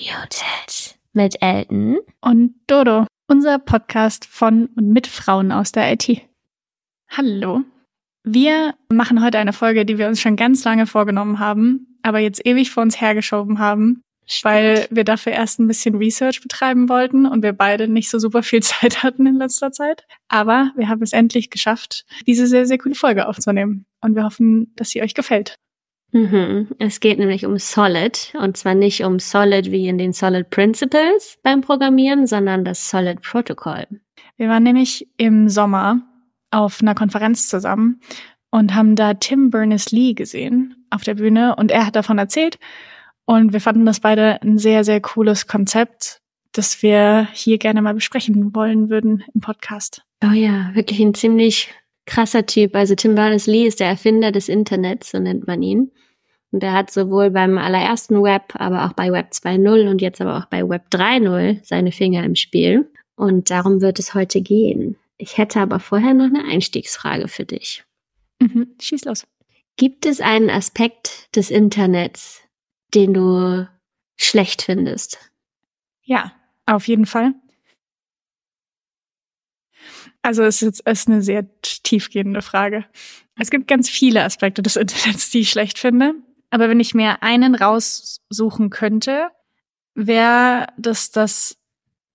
Unmuted mit Elton und Dodo, unser Podcast von und mit Frauen aus der IT. Hallo. Wir machen heute eine Folge, die wir uns schon ganz lange vorgenommen haben, aber jetzt ewig vor uns hergeschoben haben, Stimmt. weil wir dafür erst ein bisschen Research betreiben wollten und wir beide nicht so super viel Zeit hatten in letzter Zeit. Aber wir haben es endlich geschafft, diese sehr, sehr coole Folge aufzunehmen. Und wir hoffen, dass sie euch gefällt. Mhm. Es geht nämlich um Solid und zwar nicht um Solid wie in den Solid Principles beim Programmieren, sondern das Solid Protocol. Wir waren nämlich im Sommer auf einer Konferenz zusammen und haben da Tim Berners-Lee gesehen auf der Bühne und er hat davon erzählt und wir fanden das beide ein sehr, sehr cooles Konzept, das wir hier gerne mal besprechen wollen würden im Podcast. Oh ja, wirklich ein ziemlich krasser Typ. Also Tim Berners-Lee ist der Erfinder des Internets, so nennt man ihn. Und er hat sowohl beim allerersten Web, aber auch bei Web 2.0 und jetzt aber auch bei Web 3.0 seine Finger im Spiel. Und darum wird es heute gehen. Ich hätte aber vorher noch eine Einstiegsfrage für dich. Mhm, schieß los. Gibt es einen Aspekt des Internets, den du schlecht findest? Ja, auf jeden Fall. Also es ist, ist eine sehr tiefgehende Frage. Es gibt ganz viele Aspekte des Internets, die ich schlecht finde. Aber wenn ich mir einen raussuchen könnte, wäre das, dass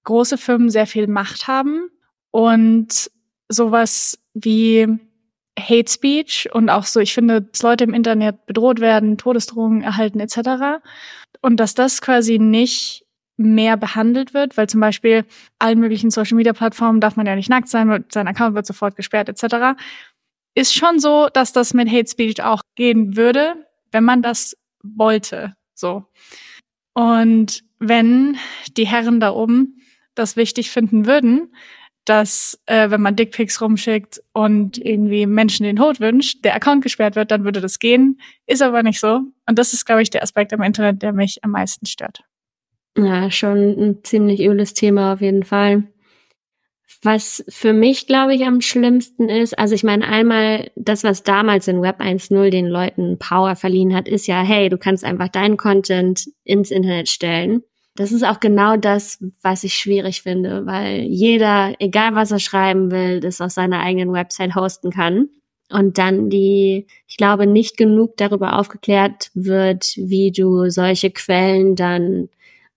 große Firmen sehr viel Macht haben und sowas wie Hate Speech und auch so, ich finde, dass Leute im Internet bedroht werden, Todesdrohungen erhalten etc. Und dass das quasi nicht mehr behandelt wird, weil zum Beispiel allen möglichen Social Media Plattformen darf man ja nicht nackt sein, sein Account wird sofort gesperrt etc. Ist schon so, dass das mit Hate Speech auch gehen würde, wenn man das wollte. So. Und wenn die Herren da oben das wichtig finden würden, dass äh, wenn man Dickpics rumschickt und irgendwie Menschen den Tod wünscht, der Account gesperrt wird, dann würde das gehen. Ist aber nicht so. Und das ist, glaube ich, der Aspekt am Internet, der mich am meisten stört. Ja, schon ein ziemlich öles Thema auf jeden Fall. Was für mich, glaube ich, am schlimmsten ist, also ich meine, einmal das, was damals in Web 1.0 den Leuten Power verliehen hat, ist ja, hey, du kannst einfach deinen Content ins Internet stellen. Das ist auch genau das, was ich schwierig finde, weil jeder, egal was er schreiben will, das auf seiner eigenen Website hosten kann. Und dann die, ich glaube, nicht genug darüber aufgeklärt wird, wie du solche Quellen dann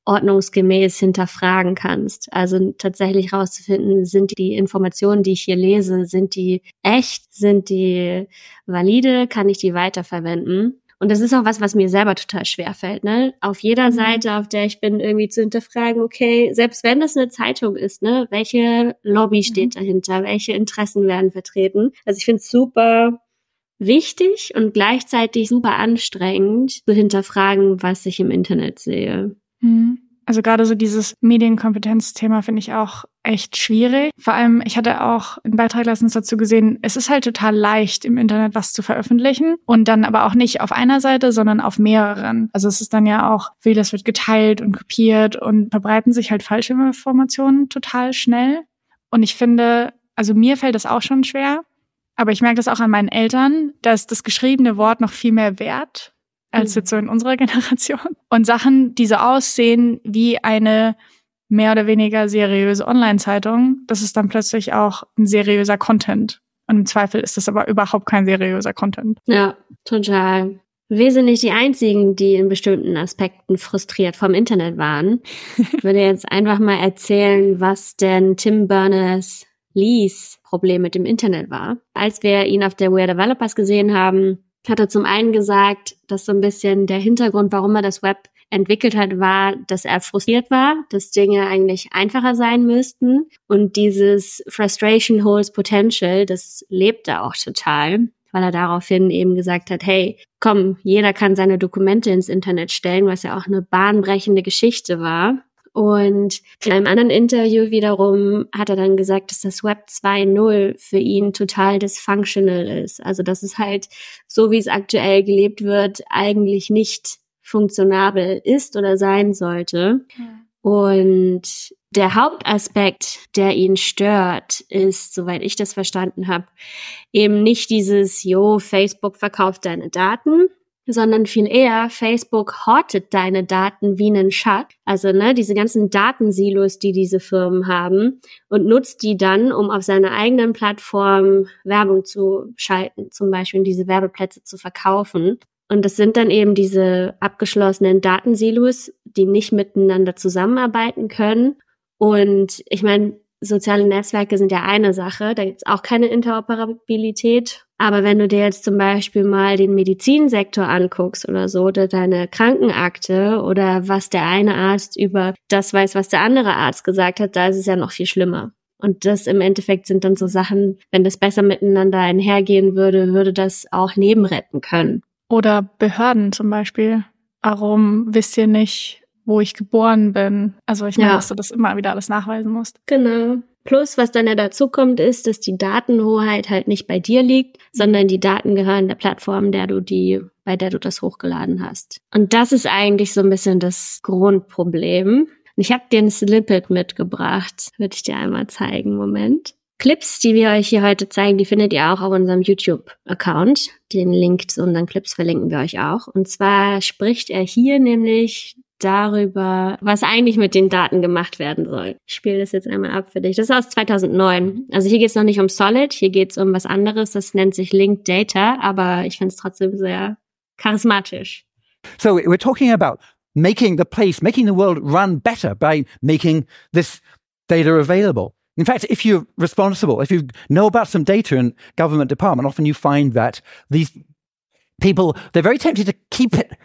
ordnungsgemäß hinterfragen kannst. Also tatsächlich rauszufinden, sind die Informationen, die ich hier lese, sind die echt, sind die valide, kann ich die weiterverwenden? Und das ist auch was, was mir selber total schwer fällt. Ne? Auf jeder mhm. Seite, auf der ich bin, irgendwie zu hinterfragen, okay, selbst wenn das eine Zeitung ist, ne, welche Lobby steht mhm. dahinter, welche Interessen werden vertreten. Also ich finde es super wichtig und gleichzeitig super anstrengend zu hinterfragen, was ich im Internet sehe. Mhm. Also gerade so dieses Medienkompetenzthema finde ich auch echt schwierig. Vor allem, ich hatte auch einen Beitrag letztens dazu gesehen, es ist halt total leicht, im Internet was zu veröffentlichen und dann aber auch nicht auf einer Seite, sondern auf mehreren. Also es ist dann ja auch, vieles wird geteilt und kopiert und verbreiten sich halt falsche Informationen total schnell. Und ich finde, also mir fällt das auch schon schwer, aber ich merke das auch an meinen Eltern, dass das geschriebene Wort noch viel mehr wert als jetzt so in unserer Generation. Und Sachen, die so aussehen wie eine mehr oder weniger seriöse Online-Zeitung, das ist dann plötzlich auch ein seriöser Content. Und im Zweifel ist das aber überhaupt kein seriöser Content. Ja, total. Wir sind nicht die Einzigen, die in bestimmten Aspekten frustriert vom Internet waren. Ich würde jetzt einfach mal erzählen, was denn Tim Berners Lees Problem mit dem Internet war. Als wir ihn auf der We're Developers gesehen haben, hat er zum einen gesagt, dass so ein bisschen der Hintergrund, warum er das Web entwickelt hat, war, dass er frustriert war, dass Dinge eigentlich einfacher sein müssten. Und dieses Frustration holds Potential, das lebt er auch total, weil er daraufhin eben gesagt hat, hey, komm, jeder kann seine Dokumente ins Internet stellen, was ja auch eine bahnbrechende Geschichte war. Und in einem anderen Interview wiederum hat er dann gesagt, dass das Web 2.0 für ihn total dysfunctional ist. Also dass es halt so, wie es aktuell gelebt wird, eigentlich nicht funktionabel ist oder sein sollte. Und der Hauptaspekt, der ihn stört, ist, soweit ich das verstanden habe, eben nicht dieses, jo, Facebook verkauft deine Daten, sondern viel eher Facebook hortet deine Daten wie einen Schatz. Also ne, diese ganzen Datensilos, die diese Firmen haben und nutzt die dann, um auf seiner eigenen Plattform Werbung zu schalten, zum Beispiel diese Werbeplätze zu verkaufen. Und das sind dann eben diese abgeschlossenen Datensilos, die nicht miteinander zusammenarbeiten können. Und ich meine, soziale Netzwerke sind ja eine Sache, da gibt's auch keine Interoperabilität. Aber wenn du dir jetzt zum Beispiel mal den Medizinsektor anguckst oder so, oder deine Krankenakte oder was der eine Arzt über das weiß, was der andere Arzt gesagt hat, da ist es ja noch viel schlimmer. Und das im Endeffekt sind dann so Sachen, wenn das besser miteinander einhergehen würde, würde das auch Leben retten können. Oder Behörden zum Beispiel. Warum wisst ihr nicht, wo ich geboren bin? Also ich meine, ja. dass du das immer wieder alles nachweisen musst. Genau. Plus, was dann ja dazu kommt, ist, dass die Datenhoheit halt nicht bei dir liegt, sondern die Daten gehören der Plattform, der du die, bei der du das hochgeladen hast. Und das ist eigentlich so ein bisschen das Grundproblem. Ich habe dir ein Snippet mitgebracht. Würde ich dir einmal zeigen. Moment. Clips, die wir euch hier heute zeigen, die findet ihr auch auf unserem YouTube-Account. Den Link zu unseren Clips verlinken wir euch auch. Und zwar spricht er hier nämlich darüber, was eigentlich mit den Daten gemacht werden soll. Ich spiele das jetzt einmal ab für dich. Das ist aus 2009. Also hier geht es noch nicht um Solid, hier geht es um was anderes. Das nennt sich Linked Data, aber ich finde es trotzdem sehr charismatisch. So we're talking about making the place, making the world run better by making this data available. In fact, if you're responsible, if you know about some data in government department, often you find that these people, they're very tempted to keep it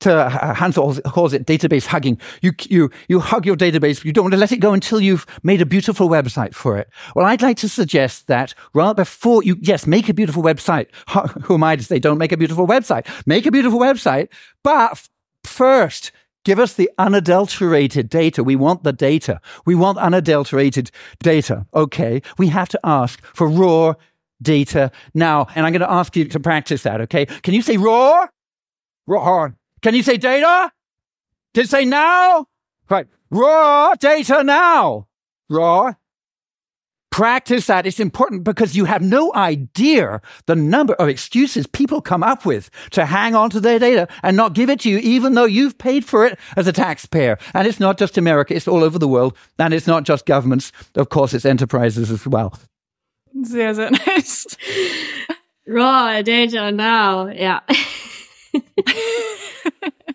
to Hans calls it database hugging. You, you, you hug your database. You don't want to let it go until you've made a beautiful website for it. Well, I'd like to suggest that right before you, yes, make a beautiful website. Who am I to say don't make a beautiful website? Make a beautiful website, but first Give us the unadulterated data. We want the data. We want unadulterated data. Okay. We have to ask for raw data now. And I'm going to ask you to practice that. Okay. Can you say raw? Raw. Can you say data? Did say now? Right. Raw data now. Raw Practice that. It's important because you have no idea the number of excuses people come up with to hang on to their data and not give it to you, even though you've paid for it as a taxpayer. And it's not just America, it's all over the world. And it's not just governments. Of course, it's enterprises as well. Sehr nice. Raw data now. Yeah.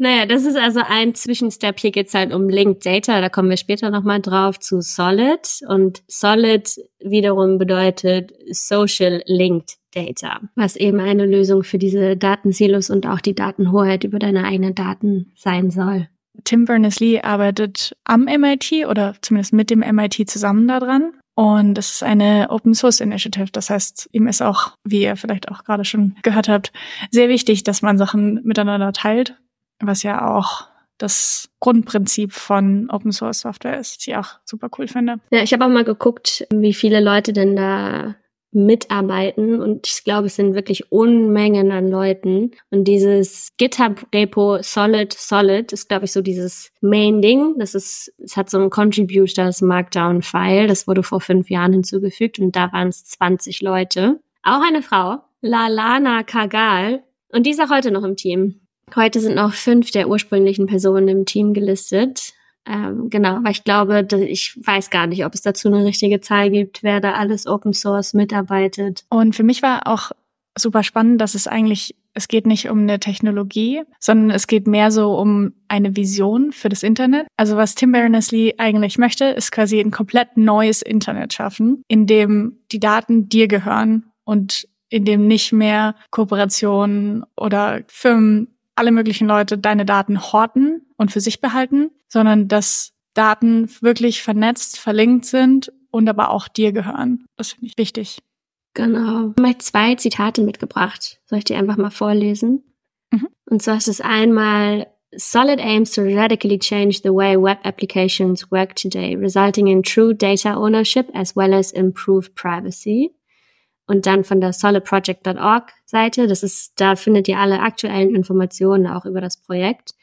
Naja, das ist also ein Zwischenstep. Hier geht's halt um Linked Data, da kommen wir später nochmal drauf, zu Solid. Und Solid wiederum bedeutet Social Linked Data, was eben eine Lösung für diese Datensilos und auch die Datenhoheit über deine eigenen Daten sein soll. Tim Berners-Lee arbeitet am MIT oder zumindest mit dem MIT zusammen daran. Und es ist eine Open Source Initiative. Das heißt, ihm ist auch, wie ihr vielleicht auch gerade schon gehört habt, sehr wichtig, dass man Sachen miteinander teilt was ja auch das Grundprinzip von Open Source Software ist, die ich auch super cool finde. Ja, ich habe auch mal geguckt, wie viele Leute denn da mitarbeiten. Und ich glaube, es sind wirklich Unmengen an Leuten. Und dieses GitHub Repo Solid Solid ist glaube ich so dieses Main Ding, das ist es hat so ein Contributors Markdown File, das wurde vor fünf Jahren hinzugefügt und da waren es 20 Leute, auch eine Frau, Lalana Kagal. Und die ist auch heute noch im Team. Heute sind noch fünf der ursprünglichen Personen im Team gelistet. Ähm, genau, weil ich glaube, ich weiß gar nicht, ob es dazu eine richtige Zahl gibt, wer da alles Open Source mitarbeitet. Und für mich war auch super spannend, dass es eigentlich, es geht nicht um eine Technologie, sondern es geht mehr so um eine Vision für das Internet. Also was Tim Berners-Lee eigentlich möchte, ist quasi ein komplett neues Internet schaffen, in dem die Daten dir gehören und in dem nicht mehr Kooperationen oder Firmen alle möglichen Leute deine Daten horten und für sich behalten, sondern dass Daten wirklich vernetzt, verlinkt sind und aber auch dir gehören. Das finde ich wichtig. Genau. Ich habe zwei Zitate mitgebracht. Soll ich die einfach mal vorlesen? Mhm. Und zwar ist es einmal Solid aims to radically change the way web applications work today, resulting in true data ownership as well as improved privacy und dann von der solidproject.org Seite. Das ist, da findet ihr alle aktuellen Informationen auch über das Projekt.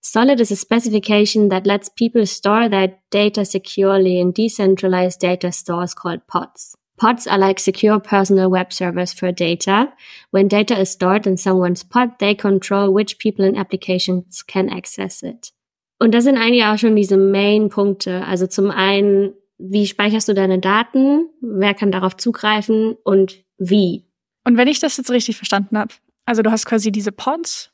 Solid is a specification that lets people store their data securely in decentralized data stores called pods. Pods are like secure personal web servers for data. When data is stored in someone's pod, they control which people and applications can access it. Und das sind eigentlich auch schon diese Main-Punkte. Also zum einen, wie speicherst du deine Daten? Wer kann darauf zugreifen und wie? Und wenn ich das jetzt richtig verstanden habe, also du hast quasi diese Pods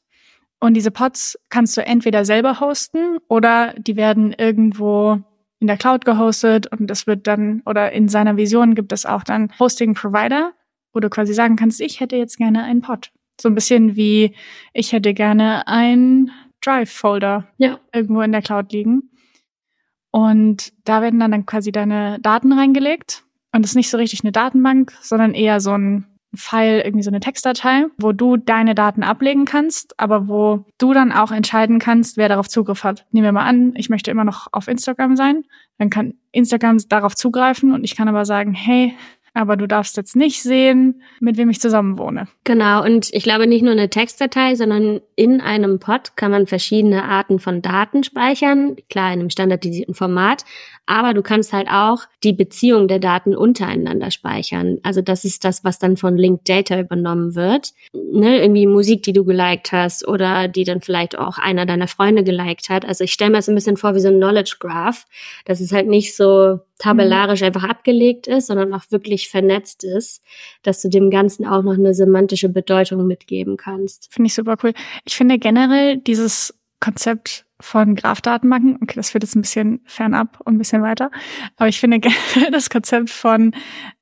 und diese Pods kannst du entweder selber hosten oder die werden irgendwo in der Cloud gehostet und das wird dann, oder in seiner Vision gibt es auch dann Hosting-Provider, wo du quasi sagen kannst, ich hätte jetzt gerne einen Pod. So ein bisschen wie, ich hätte gerne ein Drive-Folder ja. irgendwo in der Cloud liegen. Und da werden dann, dann quasi deine Daten reingelegt. Und es ist nicht so richtig eine Datenbank, sondern eher so ein File, irgendwie so eine Textdatei, wo du deine Daten ablegen kannst, aber wo du dann auch entscheiden kannst, wer darauf Zugriff hat. Nehmen wir mal an, ich möchte immer noch auf Instagram sein. Dann kann Instagram darauf zugreifen und ich kann aber sagen, hey, aber du darfst jetzt nicht sehen, mit wem ich zusammen wohne. Genau, und ich glaube nicht nur eine Textdatei, sondern in einem Pod kann man verschiedene Arten von Daten speichern, klar in einem standardisierten Format, aber du kannst halt auch die Beziehung der Daten untereinander speichern. Also das ist das, was dann von Linked Data übernommen wird. Ne, irgendwie Musik, die du geliked hast oder die dann vielleicht auch einer deiner Freunde geliked hat. Also ich stelle mir das ein bisschen vor wie so ein Knowledge Graph. Das ist halt nicht so tabellarisch mhm. einfach abgelegt ist, sondern auch wirklich vernetzt ist, dass du dem Ganzen auch noch eine semantische Bedeutung mitgeben kannst. Finde ich super cool. Ich finde generell dieses Konzept von Graph-Datenbanken, okay, das führt jetzt ein bisschen fernab und ein bisschen weiter, aber ich finde generell das Konzept von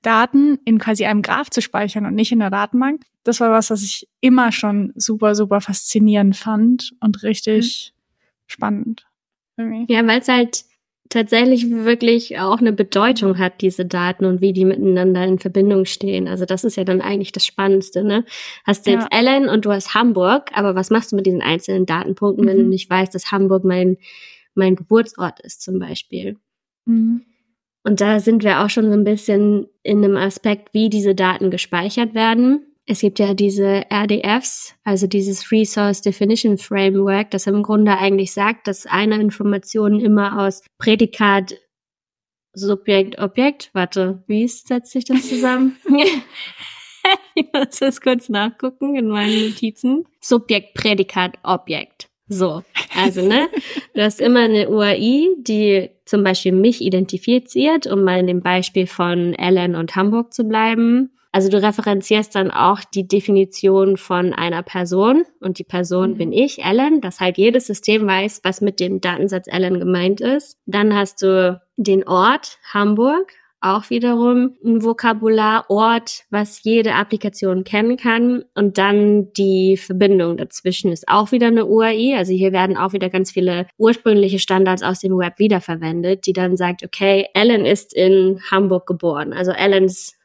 Daten in quasi einem Graph zu speichern und nicht in der Datenbank, das war was, was ich immer schon super, super faszinierend fand und richtig mhm. spannend. Irgendwie. Ja, weil es halt tatsächlich wirklich auch eine Bedeutung hat, diese Daten und wie die miteinander in Verbindung stehen. Also das ist ja dann eigentlich das Spannendste, ne? Hast du ja. jetzt Ellen und du hast Hamburg, aber was machst du mit diesen einzelnen Datenpunkten, mhm. wenn du mhm. nicht weißt, dass Hamburg mein, mein Geburtsort ist zum Beispiel? Mhm. Und da sind wir auch schon so ein bisschen in einem Aspekt, wie diese Daten gespeichert werden. Es gibt ja diese RDFs, also dieses Resource Definition Framework, das im Grunde eigentlich sagt, dass eine Information immer aus Prädikat, Subjekt, Objekt, warte, wie setzt sich das zusammen? ich muss das kurz nachgucken in meinen Notizen. Subjekt, Prädikat, Objekt. So, also ne, du hast immer eine UAI, die zum Beispiel mich identifiziert, um mal in dem Beispiel von Ellen und Hamburg zu bleiben. Also du referenzierst dann auch die Definition von einer Person und die Person mhm. bin ich, Ellen, dass halt jedes System weiß, was mit dem Datensatz Ellen gemeint ist. Dann hast du den Ort Hamburg, auch wiederum ein Vokabular, Ort, was jede Applikation kennen kann. Und dann die Verbindung dazwischen ist auch wieder eine UAI. Also hier werden auch wieder ganz viele ursprüngliche Standards aus dem Web wiederverwendet, die dann sagt, okay, Ellen ist in Hamburg geboren. Also Ellens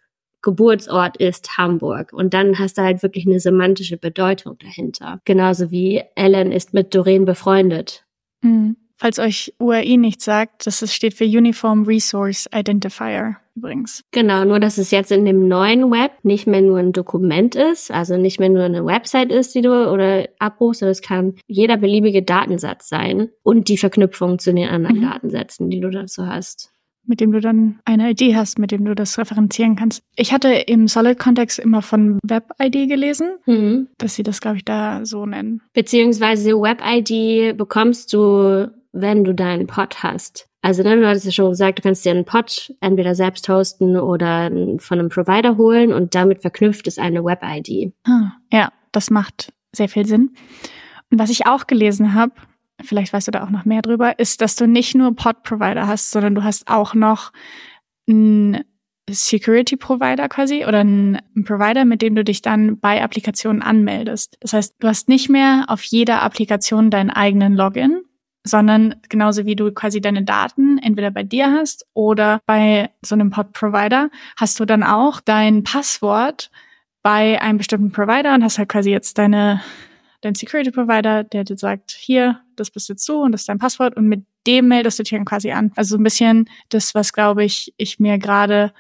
Geburtsort ist Hamburg. Und dann hast du halt wirklich eine semantische Bedeutung dahinter. Genauso wie Ellen ist mit Doreen befreundet. Mhm. Falls euch URI nichts sagt, das steht für Uniform Resource Identifier übrigens. Genau, nur dass es jetzt in dem neuen Web nicht mehr nur ein Dokument ist, also nicht mehr nur eine Website ist, die du oder abrufst, sondern es kann jeder beliebige Datensatz sein und die Verknüpfung zu den anderen mhm. Datensätzen, die du dazu hast mit dem du dann eine Idee hast, mit dem du das referenzieren kannst. Ich hatte im Solid-Kontext immer von Web-ID gelesen, mhm. dass sie das, glaube ich, da so nennen. Beziehungsweise Web-ID bekommst du, wenn du deinen Pod hast. Also ne, du hattest ja schon gesagt, du kannst dir einen Pod entweder selbst hosten oder von einem Provider holen und damit verknüpft ist eine Web-ID. Ah, ja, das macht sehr viel Sinn. Und was ich auch gelesen habe, vielleicht weißt du da auch noch mehr drüber, ist, dass du nicht nur Pod-Provider hast, sondern du hast auch noch einen Security-Provider quasi oder einen Provider, mit dem du dich dann bei Applikationen anmeldest. Das heißt, du hast nicht mehr auf jeder Applikation deinen eigenen Login, sondern genauso wie du quasi deine Daten entweder bei dir hast oder bei so einem Pod-Provider, hast du dann auch dein Passwort bei einem bestimmten Provider und hast halt quasi jetzt deine dein Security Provider, der dir sagt, hier, das bist jetzt du und das ist dein Passwort und mit dem meldest du dich dann quasi an. Also so ein bisschen das, was glaube ich, ich mir gerade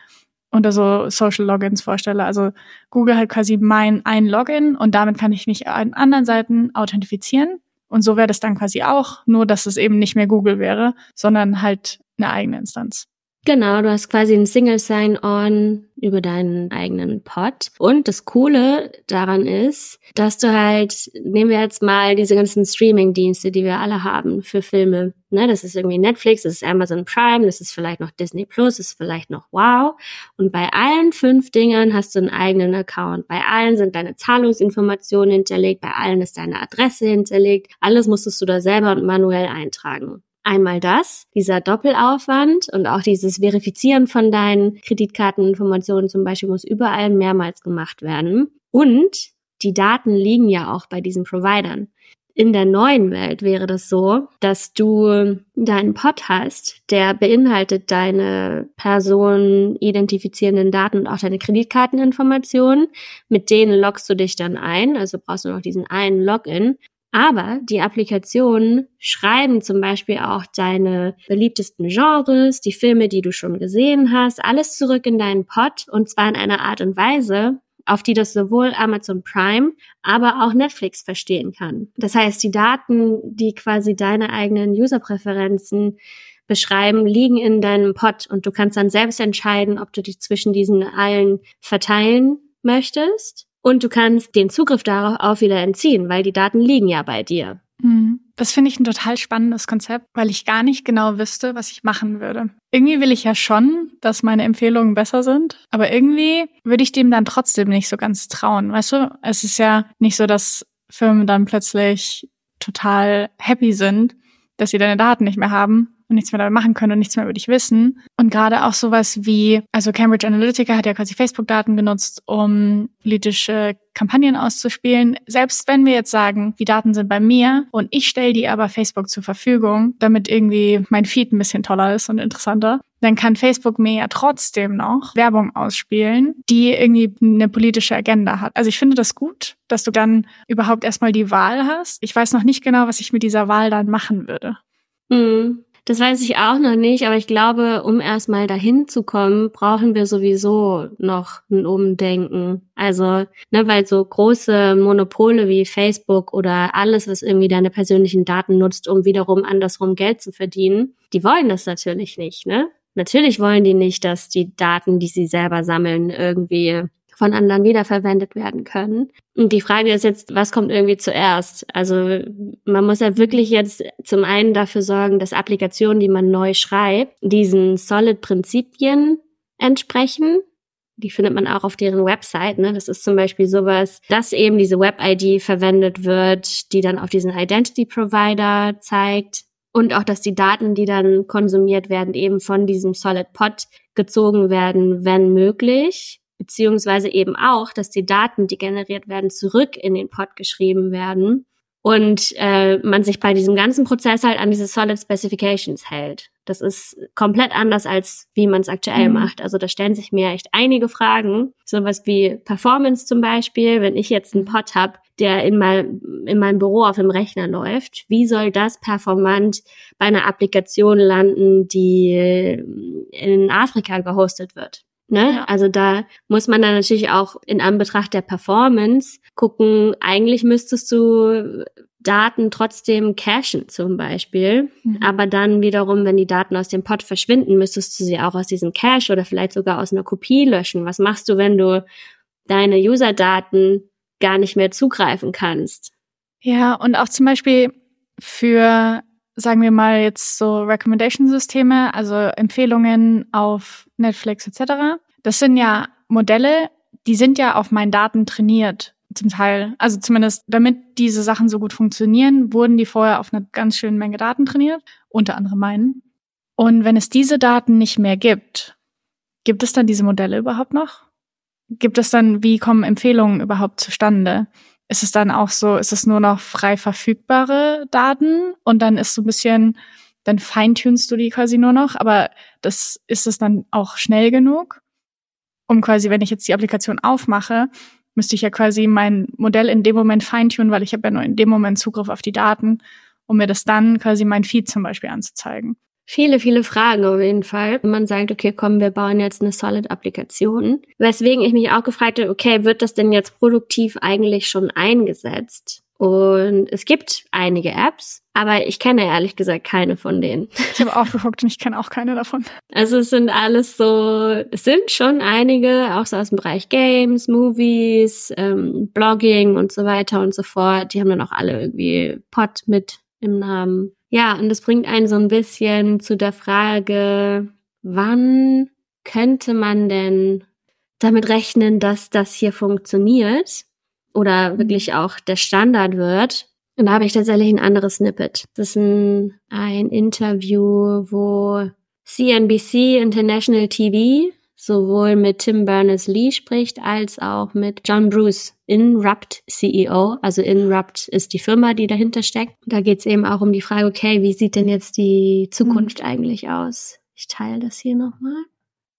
unter so Social Logins vorstelle. Also Google hat quasi mein ein Login und damit kann ich mich an anderen Seiten authentifizieren. Und so wäre das dann quasi auch, nur dass es eben nicht mehr Google wäre, sondern halt eine eigene Instanz. Genau, du hast quasi ein Single Sign-On über deinen eigenen Pod. Und das Coole daran ist, dass du halt, nehmen wir jetzt mal diese ganzen Streaming-Dienste, die wir alle haben für Filme. Ne, das ist irgendwie Netflix, das ist Amazon Prime, das ist vielleicht noch Disney Plus, das ist vielleicht noch Wow. Und bei allen fünf Dingern hast du einen eigenen Account. Bei allen sind deine Zahlungsinformationen hinterlegt, bei allen ist deine Adresse hinterlegt. Alles musstest du da selber und manuell eintragen. Einmal das, dieser Doppelaufwand und auch dieses Verifizieren von deinen Kreditkarteninformationen zum Beispiel muss überall mehrmals gemacht werden. Und die Daten liegen ja auch bei diesen Providern. In der neuen Welt wäre das so, dass du deinen Pod hast, der beinhaltet deine personenidentifizierenden Daten und auch deine Kreditkarteninformationen. Mit denen loggst du dich dann ein, also brauchst du noch diesen einen Login. Aber die Applikationen schreiben zum Beispiel auch deine beliebtesten Genres, die Filme, die du schon gesehen hast, alles zurück in deinen Pod und zwar in einer Art und Weise, auf die das sowohl Amazon Prime, aber auch Netflix verstehen kann. Das heißt, die Daten, die quasi deine eigenen Userpräferenzen beschreiben, liegen in deinem Pod und du kannst dann selbst entscheiden, ob du dich zwischen diesen allen verteilen möchtest und du kannst den Zugriff darauf auch wieder entziehen, weil die Daten liegen ja bei dir. Mhm. Das finde ich ein total spannendes Konzept, weil ich gar nicht genau wüsste, was ich machen würde. Irgendwie will ich ja schon, dass meine Empfehlungen besser sind, aber irgendwie würde ich dem dann trotzdem nicht so ganz trauen. Weißt du, es ist ja nicht so, dass Firmen dann plötzlich total happy sind, dass sie deine Daten nicht mehr haben und nichts mehr damit machen können und nichts mehr über dich wissen. Und gerade auch sowas wie, also Cambridge Analytica hat ja quasi Facebook-Daten genutzt, um politische Kampagnen auszuspielen. Selbst wenn wir jetzt sagen, die Daten sind bei mir und ich stelle die aber Facebook zur Verfügung, damit irgendwie mein Feed ein bisschen toller ist und interessanter, dann kann Facebook mir ja trotzdem noch Werbung ausspielen, die irgendwie eine politische Agenda hat. Also ich finde das gut, dass du dann überhaupt erstmal die Wahl hast. Ich weiß noch nicht genau, was ich mit dieser Wahl dann machen würde. Mhm. Das weiß ich auch noch nicht, aber ich glaube, um erstmal dahin zu kommen, brauchen wir sowieso noch ein Umdenken. Also, ne, weil so große Monopole wie Facebook oder alles, was irgendwie deine persönlichen Daten nutzt, um wiederum andersrum Geld zu verdienen, die wollen das natürlich nicht, ne? Natürlich wollen die nicht, dass die Daten, die sie selber sammeln, irgendwie von anderen wiederverwendet werden können. Und die Frage ist jetzt, was kommt irgendwie zuerst? Also man muss ja wirklich jetzt zum einen dafür sorgen, dass Applikationen, die man neu schreibt, diesen Solid-Prinzipien entsprechen. Die findet man auch auf deren Website. Ne? Das ist zum Beispiel sowas, dass eben diese Web-ID verwendet wird, die dann auf diesen Identity-Provider zeigt. Und auch, dass die Daten, die dann konsumiert werden, eben von diesem Solid Pod gezogen werden, wenn möglich beziehungsweise eben auch, dass die Daten, die generiert werden, zurück in den Pod geschrieben werden und äh, man sich bei diesem ganzen Prozess halt an diese Solid Specifications hält. Das ist komplett anders als wie man es aktuell mhm. macht. Also da stellen sich mir echt einige Fragen, sowas wie Performance zum Beispiel. Wenn ich jetzt einen Pod habe, der in, mein, in meinem Büro auf dem Rechner läuft, wie soll das performant bei einer Applikation landen, die in Afrika gehostet wird? Ne? Ja. Also da muss man dann natürlich auch in Anbetracht der Performance gucken, eigentlich müsstest du Daten trotzdem cachen zum Beispiel. Mhm. Aber dann wiederum, wenn die Daten aus dem Pod verschwinden, müsstest du sie auch aus diesem Cache oder vielleicht sogar aus einer Kopie löschen. Was machst du, wenn du deine User-Daten gar nicht mehr zugreifen kannst? Ja, und auch zum Beispiel für sagen wir mal jetzt so Recommendation-Systeme, also Empfehlungen auf Netflix etc. Das sind ja Modelle, die sind ja auf meinen Daten trainiert zum Teil. Also zumindest, damit diese Sachen so gut funktionieren, wurden die vorher auf eine ganz schöne Menge Daten trainiert, unter anderem meinen. Und wenn es diese Daten nicht mehr gibt, gibt es dann diese Modelle überhaupt noch? Gibt es dann, wie kommen Empfehlungen überhaupt zustande? Ist es dann auch so, ist es nur noch frei verfügbare Daten und dann ist so ein bisschen, dann feintunst du die quasi nur noch, aber das ist es dann auch schnell genug, um quasi, wenn ich jetzt die Applikation aufmache, müsste ich ja quasi mein Modell in dem Moment feintunen, weil ich habe ja nur in dem Moment Zugriff auf die Daten, um mir das dann quasi mein Feed zum Beispiel anzuzeigen. Viele, viele Fragen auf jeden Fall. Wenn man sagt, okay, komm, wir bauen jetzt eine Solid-Applikation. Weswegen ich mich auch gefragt habe, okay, wird das denn jetzt produktiv eigentlich schon eingesetzt? Und es gibt einige Apps, aber ich kenne ehrlich gesagt keine von denen. Ich habe auch geguckt und ich kenne auch keine davon. Also es sind alles so, es sind schon einige, auch so aus dem Bereich Games, Movies, ähm, Blogging und so weiter und so fort. Die haben dann auch alle irgendwie Pod mit im Namen. Ja, und das bringt einen so ein bisschen zu der Frage, wann könnte man denn damit rechnen, dass das hier funktioniert? oder mhm. wirklich auch der Standard wird. Und da habe ich tatsächlich ein anderes Snippet. Das ist ein, ein Interview, wo CNBC International TV sowohl mit Tim Berners-Lee spricht, als auch mit John Bruce, Inrupt CEO. Also Inrupt ist die Firma, die dahinter steckt. Da geht es eben auch um die Frage, okay, wie sieht denn jetzt die Zukunft mhm. eigentlich aus? Ich teile das hier nochmal.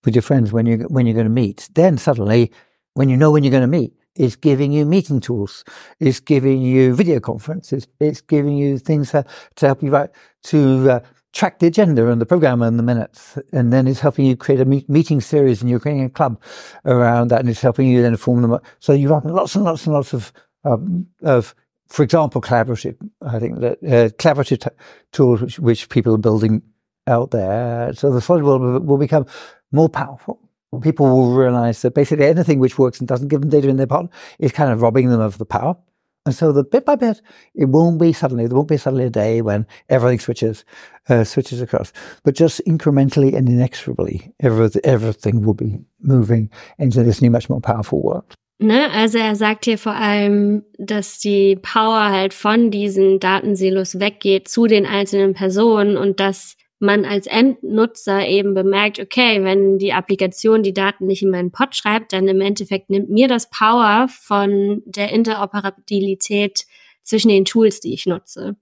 With your friends when you when you're going to meet, then suddenly, when you know when you're going to meet, is giving you meeting tools, is giving you video conferences, it's giving you things to, to help you write, to uh, track the agenda and the program and the minutes. And then it's helping you create a meet, meeting series and you're creating a club around that and it's helping you then form them up. So you have got lots and lots and lots of, um, of, for example, collaborative, I think that, uh, collaborative t- tools which, which people are building out there. So the solid world will become more powerful people will realize that basically anything which works and doesn't give them data in their pot is kind of robbing them of the power. And so the bit by bit, it won't be suddenly, there won't be suddenly a day when everything switches, uh, switches across, but just incrementally and inexorably, everything, everything will be moving into this new, much more powerful world. Ne, also er sagt hier vor allem, dass die Power halt von diesen Datensilos weggeht zu den einzelnen Personen und dass man als Endnutzer eben bemerkt, okay, wenn die Applikation die Daten nicht in meinen Pod schreibt, dann im Endeffekt nimmt mir das Power von der Interoperabilität zwischen den Tools, die ich nutze.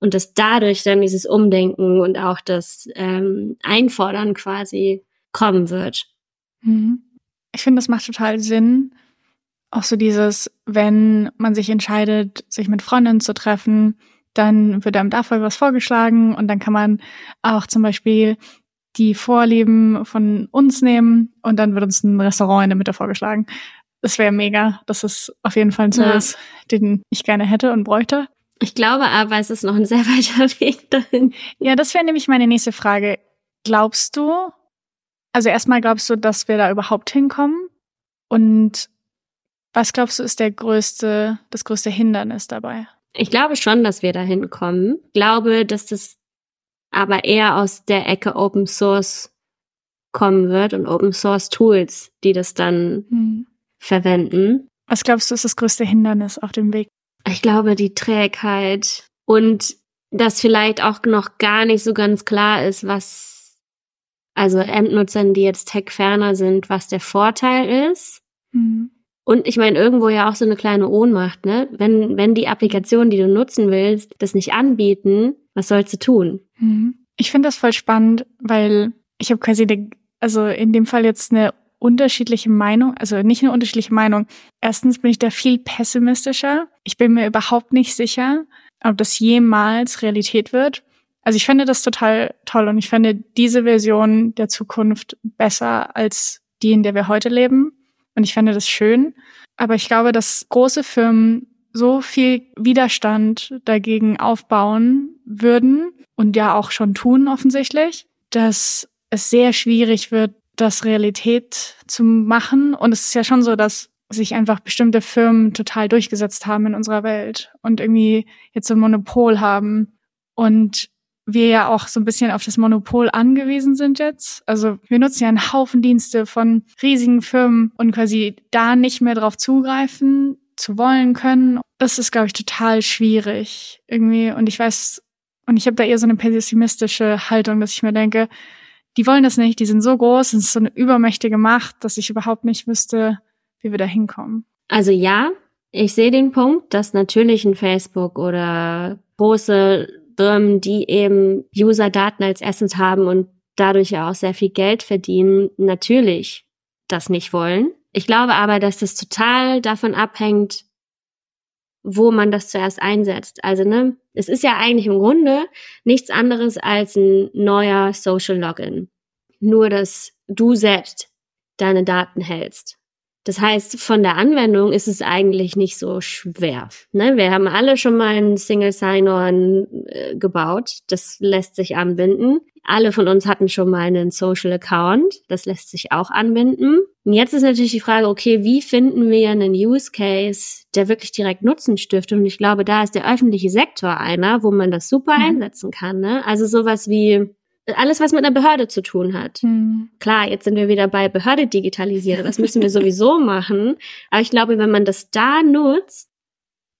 Und dass dadurch dann dieses Umdenken und auch das ähm, Einfordern quasi kommen wird. Mhm. Ich finde, das macht total Sinn. Auch so dieses, wenn man sich entscheidet, sich mit Freundinnen zu treffen, dann wird einem dafür was vorgeschlagen und dann kann man auch zum Beispiel die Vorlieben von uns nehmen und dann wird uns ein Restaurant in der Mitte vorgeschlagen. Das wäre mega. Das ist auf jeden Fall ein Service, ja. den ich gerne hätte und bräuchte. Ich glaube aber, es ist noch ein sehr weiter Weg dahin. Ja, das wäre nämlich meine nächste Frage. Glaubst du, also erstmal glaubst du, dass wir da überhaupt hinkommen? Und was glaubst du ist der größte, das größte Hindernis dabei? Ich glaube schon, dass wir dahin kommen. Ich glaube, dass das aber eher aus der Ecke Open Source kommen wird und Open Source Tools, die das dann hm. verwenden. Was glaubst du, ist das größte Hindernis auf dem Weg? Ich glaube, die Trägheit und dass vielleicht auch noch gar nicht so ganz klar ist, was, also Endnutzern, die jetzt tech-ferner sind, was der Vorteil ist. Mhm. Und ich meine, irgendwo ja auch so eine kleine Ohnmacht, ne? Wenn, wenn die Applikation, die du nutzen willst, das nicht anbieten, was sollst du tun? Mhm. Ich finde das voll spannend, weil ich habe quasi, eine, also in dem Fall jetzt eine unterschiedliche Meinung, also nicht eine unterschiedliche Meinung. Erstens bin ich da viel pessimistischer. Ich bin mir überhaupt nicht sicher, ob das jemals Realität wird. Also ich finde das total toll und ich finde diese Version der Zukunft besser als die, in der wir heute leben. Und ich fände das schön. Aber ich glaube, dass große Firmen so viel Widerstand dagegen aufbauen würden und ja auch schon tun offensichtlich, dass es sehr schwierig wird, das Realität zu machen. Und es ist ja schon so, dass sich einfach bestimmte Firmen total durchgesetzt haben in unserer Welt und irgendwie jetzt so ein Monopol haben. Und wir ja auch so ein bisschen auf das Monopol angewiesen sind jetzt. Also wir nutzen ja einen Haufen Dienste von riesigen Firmen und quasi da nicht mehr drauf zugreifen zu wollen können. Das ist, glaube ich, total schwierig irgendwie. Und ich weiß, und ich habe da eher so eine pessimistische Haltung, dass ich mir denke, die wollen das nicht, die sind so groß, es ist so eine übermächtige Macht, dass ich überhaupt nicht wüsste, wie wir da hinkommen. Also ja, ich sehe den Punkt, dass natürlich ein Facebook oder große Firmen, die eben User-Daten als Assets haben und dadurch ja auch sehr viel Geld verdienen, natürlich das nicht wollen. Ich glaube aber, dass das total davon abhängt, wo man das zuerst einsetzt. Also, ne, es ist ja eigentlich im Grunde nichts anderes als ein neuer Social Login. Nur, dass du selbst deine Daten hältst. Das heißt, von der Anwendung ist es eigentlich nicht so schwer. Ne? Wir haben alle schon mal einen Single Sign-On äh, gebaut. Das lässt sich anbinden. Alle von uns hatten schon mal einen Social Account. Das lässt sich auch anbinden. Und jetzt ist natürlich die Frage, okay, wie finden wir einen Use Case, der wirklich direkt Nutzen stiftet? Und ich glaube, da ist der öffentliche Sektor einer, wo man das super mhm. einsetzen kann. Ne? Also sowas wie alles, was mit einer Behörde zu tun hat. Mhm. Klar, jetzt sind wir wieder bei Behörde digitalisieren. Das müssen wir sowieso machen. Aber ich glaube, wenn man das da nutzt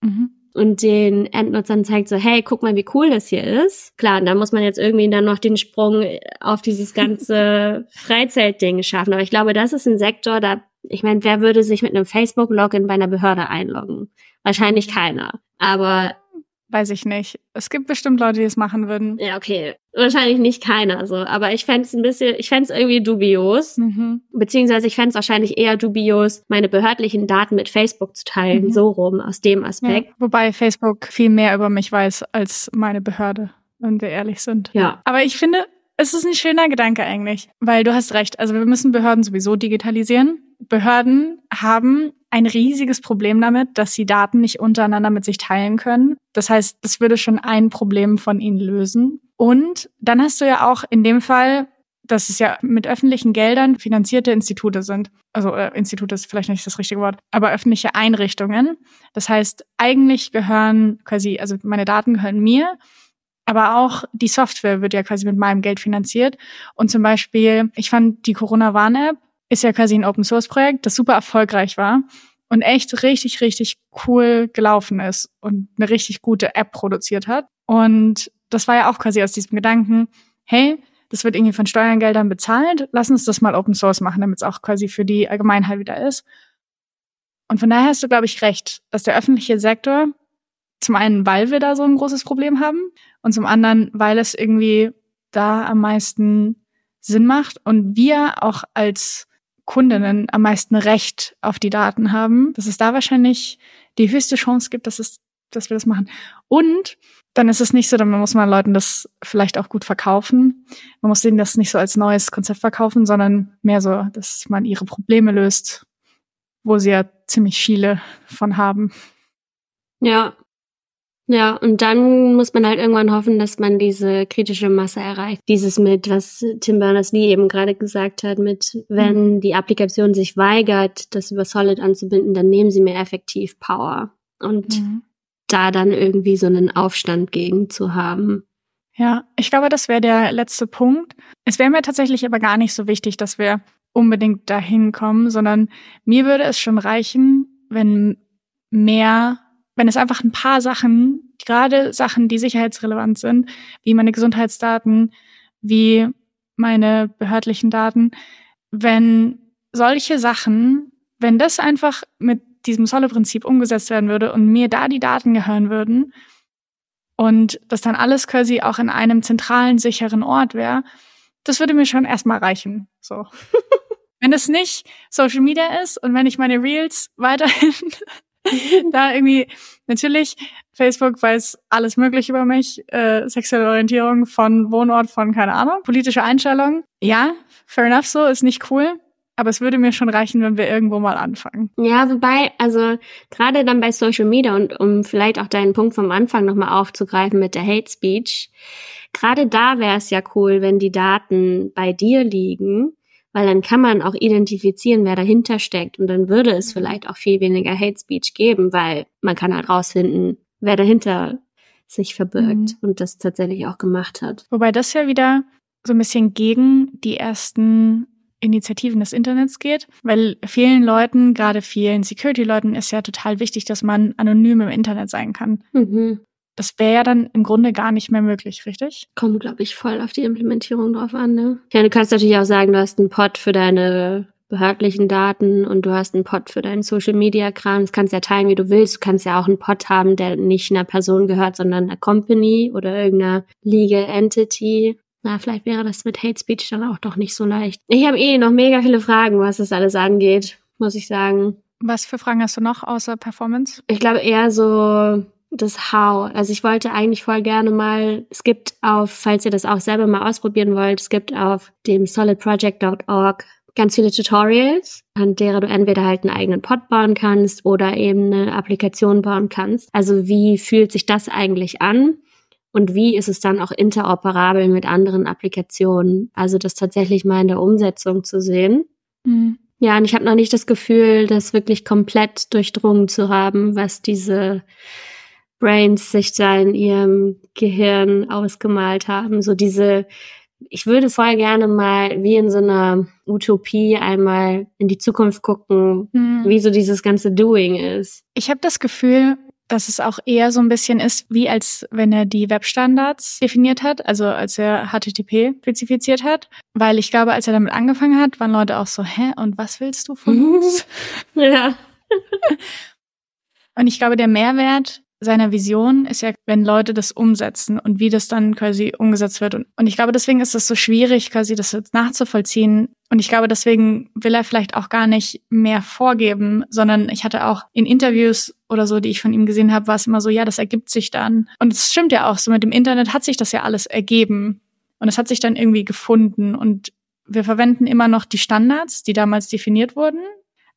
mhm. und den Endnutzern zeigt so, hey, guck mal, wie cool das hier ist. Klar, da muss man jetzt irgendwie dann noch den Sprung auf dieses ganze Freizeitding schaffen. Aber ich glaube, das ist ein Sektor, da, ich meine, wer würde sich mit einem Facebook-Login bei einer Behörde einloggen? Wahrscheinlich keiner. Aber Weiß ich nicht. Es gibt bestimmt Leute, die es machen würden. Ja, okay. Wahrscheinlich nicht keiner so. Aber ich fände es ein bisschen, ich fände es irgendwie dubios. Mhm. Beziehungsweise ich fände es wahrscheinlich eher dubios, meine behördlichen Daten mit Facebook zu teilen. Mhm. So rum, aus dem Aspekt. Ja, wobei Facebook viel mehr über mich weiß als meine Behörde, wenn wir ehrlich sind. Ja. Aber ich finde, es ist ein schöner Gedanke eigentlich. Weil du hast recht. Also wir müssen Behörden sowieso digitalisieren. Behörden haben ein riesiges Problem damit, dass sie Daten nicht untereinander mit sich teilen können. Das heißt, das würde schon ein Problem von ihnen lösen. Und dann hast du ja auch in dem Fall, dass es ja mit öffentlichen Geldern finanzierte Institute sind. Also äh, Institute ist vielleicht nicht das richtige Wort, aber öffentliche Einrichtungen. Das heißt, eigentlich gehören quasi, also meine Daten gehören mir, aber auch die Software wird ja quasi mit meinem Geld finanziert. Und zum Beispiel, ich fand die Corona-Warn-App ist ja quasi ein Open Source Projekt, das super erfolgreich war und echt richtig, richtig cool gelaufen ist und eine richtig gute App produziert hat. Und das war ja auch quasi aus diesem Gedanken, hey, das wird irgendwie von Steuergeldern bezahlt, lass uns das mal Open Source machen, damit es auch quasi für die Allgemeinheit wieder ist. Und von daher hast du, glaube ich, recht, dass der öffentliche Sektor zum einen, weil wir da so ein großes Problem haben und zum anderen, weil es irgendwie da am meisten Sinn macht und wir auch als Kundinnen am meisten Recht auf die Daten haben, dass es da wahrscheinlich die höchste Chance gibt, dass, es, dass wir das machen. Und dann ist es nicht so, dann muss man Leuten das vielleicht auch gut verkaufen. Man muss denen das nicht so als neues Konzept verkaufen, sondern mehr so, dass man ihre Probleme löst, wo sie ja ziemlich viele von haben. Ja, ja, und dann muss man halt irgendwann hoffen, dass man diese kritische Masse erreicht. Dieses mit, was Tim Berners-Lee eben gerade gesagt hat, mit, wenn mhm. die Applikation sich weigert, das über Solid anzubinden, dann nehmen sie mir effektiv Power. Und mhm. da dann irgendwie so einen Aufstand gegen zu haben. Ja, ich glaube, das wäre der letzte Punkt. Es wäre mir tatsächlich aber gar nicht so wichtig, dass wir unbedingt dahin kommen, sondern mir würde es schon reichen, wenn mehr wenn es einfach ein paar Sachen, gerade Sachen, die sicherheitsrelevant sind, wie meine Gesundheitsdaten, wie meine behördlichen Daten, wenn solche Sachen, wenn das einfach mit diesem Solle-Prinzip umgesetzt werden würde und mir da die Daten gehören würden und das dann alles quasi auch in einem zentralen, sicheren Ort wäre, das würde mir schon erstmal reichen. So. wenn es nicht Social Media ist und wenn ich meine Reels weiterhin da irgendwie, natürlich, Facebook weiß alles mögliche über mich, äh, sexuelle Orientierung von Wohnort, von keine Ahnung, politische Einstellung. Ja, fair enough so, ist nicht cool. Aber es würde mir schon reichen, wenn wir irgendwo mal anfangen. Ja, wobei, also gerade dann bei Social Media und um vielleicht auch deinen Punkt vom Anfang nochmal aufzugreifen mit der Hate Speech, gerade da wäre es ja cool, wenn die Daten bei dir liegen weil dann kann man auch identifizieren, wer dahinter steckt und dann würde es mhm. vielleicht auch viel weniger Hate Speech geben, weil man kann halt rausfinden, wer dahinter sich verbirgt mhm. und das tatsächlich auch gemacht hat. Wobei das ja wieder so ein bisschen gegen die ersten Initiativen des Internets geht, weil vielen Leuten, gerade vielen Security-Leuten, ist ja total wichtig, dass man anonym im Internet sein kann. Mhm. Das wäre ja dann im Grunde gar nicht mehr möglich, richtig? Kommt, glaube ich, voll auf die Implementierung drauf an, ne? Ja, du kannst natürlich auch sagen, du hast einen Pod für deine behördlichen Daten und du hast einen Pod für deinen Social Media Kram. Das kannst ja teilen, wie du willst. Du kannst ja auch einen Pod haben, der nicht einer Person gehört, sondern einer Company oder irgendeiner Legal Entity. Na, vielleicht wäre das mit Hate Speech dann auch doch nicht so leicht. Ich habe eh noch mega viele Fragen, was das alles angeht, muss ich sagen. Was für Fragen hast du noch außer Performance? Ich glaube eher so das How. Also ich wollte eigentlich voll gerne mal, es gibt auf, falls ihr das auch selber mal ausprobieren wollt, es gibt auf dem solidproject.org ganz viele Tutorials, an derer du entweder halt einen eigenen Pod bauen kannst oder eben eine Applikation bauen kannst. Also wie fühlt sich das eigentlich an? Und wie ist es dann auch interoperabel mit anderen Applikationen? Also das tatsächlich mal in der Umsetzung zu sehen. Mhm. Ja, und ich habe noch nicht das Gefühl, das wirklich komplett durchdrungen zu haben, was diese Brains sich da in ihrem Gehirn ausgemalt haben. So diese ich würde voll gerne mal wie in so einer Utopie einmal in die Zukunft gucken, hm. wie so dieses ganze Doing ist. Ich habe das Gefühl, dass es auch eher so ein bisschen ist, wie als wenn er die Webstandards definiert hat, also als er HTTP spezifiziert hat. Weil ich glaube, als er damit angefangen hat, waren Leute auch so, hä, und was willst du von uns? ja. und ich glaube, der Mehrwert seiner Vision ist ja, wenn Leute das umsetzen und wie das dann quasi umgesetzt wird. Und, und ich glaube, deswegen ist es so schwierig, quasi das jetzt nachzuvollziehen. Und ich glaube, deswegen will er vielleicht auch gar nicht mehr vorgeben, sondern ich hatte auch in Interviews oder so, die ich von ihm gesehen habe, war es immer so, ja, das ergibt sich dann. Und es stimmt ja auch, so mit dem Internet hat sich das ja alles ergeben. Und es hat sich dann irgendwie gefunden. Und wir verwenden immer noch die Standards, die damals definiert wurden.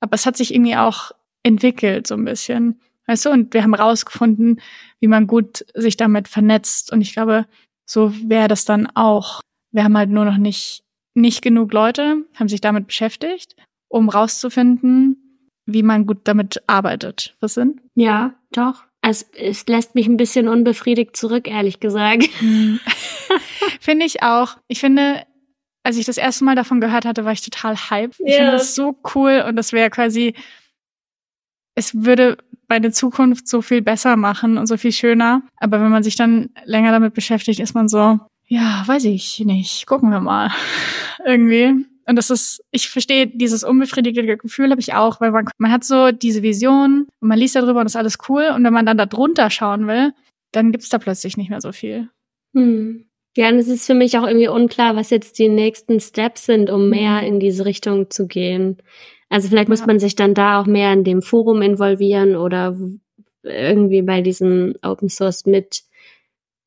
Aber es hat sich irgendwie auch entwickelt, so ein bisschen. Weißt du, und wir haben rausgefunden, wie man gut sich damit vernetzt. Und ich glaube, so wäre das dann auch. Wir haben halt nur noch nicht, nicht genug Leute, haben sich damit beschäftigt, um rauszufinden, wie man gut damit arbeitet. Was sind? Ja, doch. Es, es lässt mich ein bisschen unbefriedigt zurück, ehrlich gesagt. finde ich auch. Ich finde, als ich das erste Mal davon gehört hatte, war ich total hype. Ich yeah. finde das so cool und das wäre quasi, es würde meine Zukunft so viel besser machen und so viel schöner. Aber wenn man sich dann länger damit beschäftigt, ist man so, ja, weiß ich nicht, gucken wir mal. Irgendwie. Und das ist, ich verstehe dieses unbefriedigende Gefühl habe ich auch, weil man, man hat so diese Vision und man liest darüber und ist alles cool. Und wenn man dann da drunter schauen will, dann gibt's da plötzlich nicht mehr so viel. Hm. Ja, und es ist für mich auch irgendwie unklar, was jetzt die nächsten Steps sind, um mehr mhm. in diese Richtung zu gehen. Also vielleicht muss man sich dann da auch mehr in dem Forum involvieren oder irgendwie bei diesem Open Source mit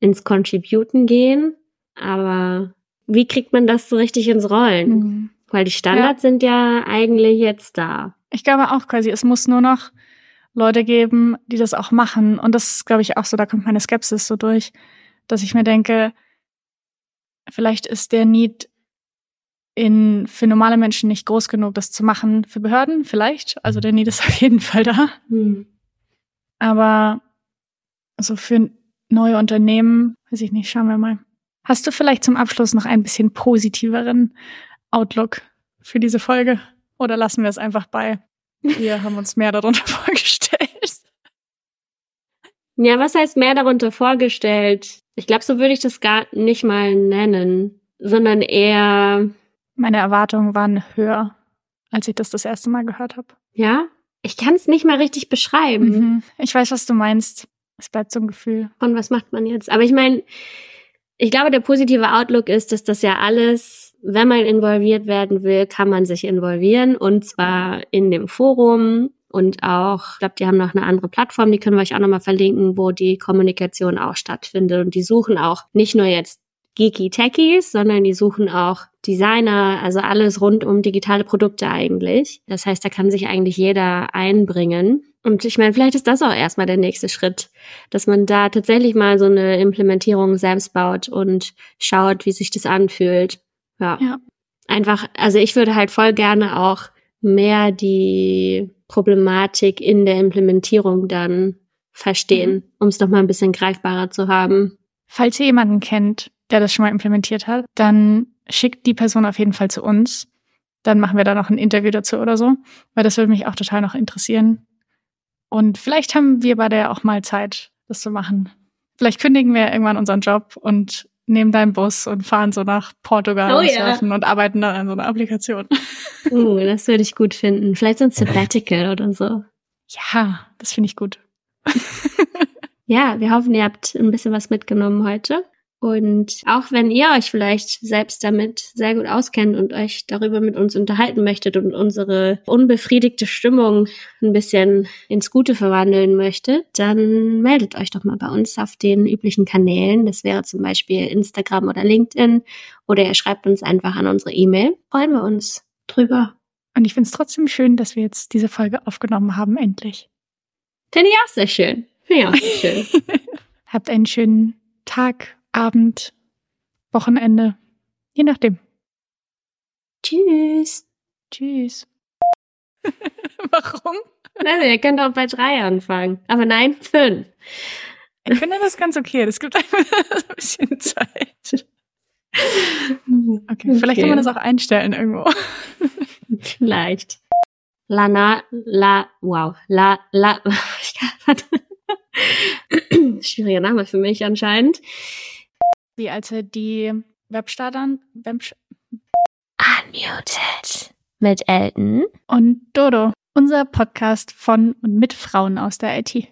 ins Contributen gehen. Aber wie kriegt man das so richtig ins Rollen? Mhm. Weil die Standards ja. sind ja eigentlich jetzt da. Ich glaube auch quasi, es muss nur noch Leute geben, die das auch machen. Und das ist, glaube ich, auch so, da kommt meine Skepsis so durch, dass ich mir denke, vielleicht ist der Need in, für normale Menschen nicht groß genug, das zu machen. Für Behörden vielleicht. Also der Need ist auf jeden Fall da. Mhm. Aber also für neue Unternehmen, weiß ich nicht, schauen wir mal. Hast du vielleicht zum Abschluss noch ein bisschen positiveren Outlook für diese Folge? Oder lassen wir es einfach bei? Wir haben uns mehr darunter vorgestellt. Ja, was heißt mehr darunter vorgestellt? Ich glaube, so würde ich das gar nicht mal nennen, sondern eher meine Erwartungen waren höher, als ich das das erste Mal gehört habe. Ja? Ich kann es nicht mal richtig beschreiben. Mhm. Ich weiß, was du meinst. Es bleibt so ein Gefühl. Und was macht man jetzt? Aber ich meine, ich glaube, der positive Outlook ist, dass das ja alles, wenn man involviert werden will, kann man sich involvieren. Und zwar in dem Forum und auch, ich glaube, die haben noch eine andere Plattform, die können wir euch auch nochmal verlinken, wo die Kommunikation auch stattfindet. Und die suchen auch nicht nur jetzt geeky Techies, sondern die suchen auch Designer, also alles rund um digitale Produkte eigentlich. Das heißt, da kann sich eigentlich jeder einbringen. Und ich meine, vielleicht ist das auch erstmal der nächste Schritt, dass man da tatsächlich mal so eine Implementierung selbst baut und schaut, wie sich das anfühlt. Ja. ja. Einfach, also ich würde halt voll gerne auch mehr die Problematik in der Implementierung dann verstehen, mhm. um es doch mal ein bisschen greifbarer zu haben. Falls ihr jemanden kennt, der das schon mal implementiert hat, dann schickt die Person auf jeden Fall zu uns. Dann machen wir da noch ein Interview dazu oder so, weil das würde mich auch total noch interessieren. Und vielleicht haben wir bei der auch mal Zeit, das zu machen. Vielleicht kündigen wir irgendwann unseren Job und nehmen deinen Bus und fahren so nach Portugal oh, ja. und arbeiten dann an so einer Applikation. Uh, das würde ich gut finden. Vielleicht so ein Sabbatical oder so. Ja, das finde ich gut. ja, wir hoffen, ihr habt ein bisschen was mitgenommen heute. Und auch wenn ihr euch vielleicht selbst damit sehr gut auskennt und euch darüber mit uns unterhalten möchtet und unsere unbefriedigte Stimmung ein bisschen ins Gute verwandeln möchtet, dann meldet euch doch mal bei uns auf den üblichen Kanälen. Das wäre zum Beispiel Instagram oder LinkedIn oder ihr schreibt uns einfach an unsere E-Mail. Freuen wir uns. drüber. Und ich finde es trotzdem schön, dass wir jetzt diese Folge aufgenommen haben, endlich. Finde ich auch sehr schön. Finde ich auch sehr schön. Habt einen schönen Tag, Abend, Wochenende, je nachdem. Tschüss. Tschüss. Warum? Also, ihr könnt auch bei drei anfangen. Aber nein, fünf. Ich finde das ganz okay. Das gibt einfach ein bisschen Zeit. Okay, vielleicht kann man das auch einstellen irgendwo. Vielleicht. Lana, la, wow, la, la, ich kann, warte. Schwieriger Name für mich anscheinend. Wie als er die Webstartern, Web Unmuted. Mit Elton. und Dodo, unser Podcast von und mit Frauen aus der IT.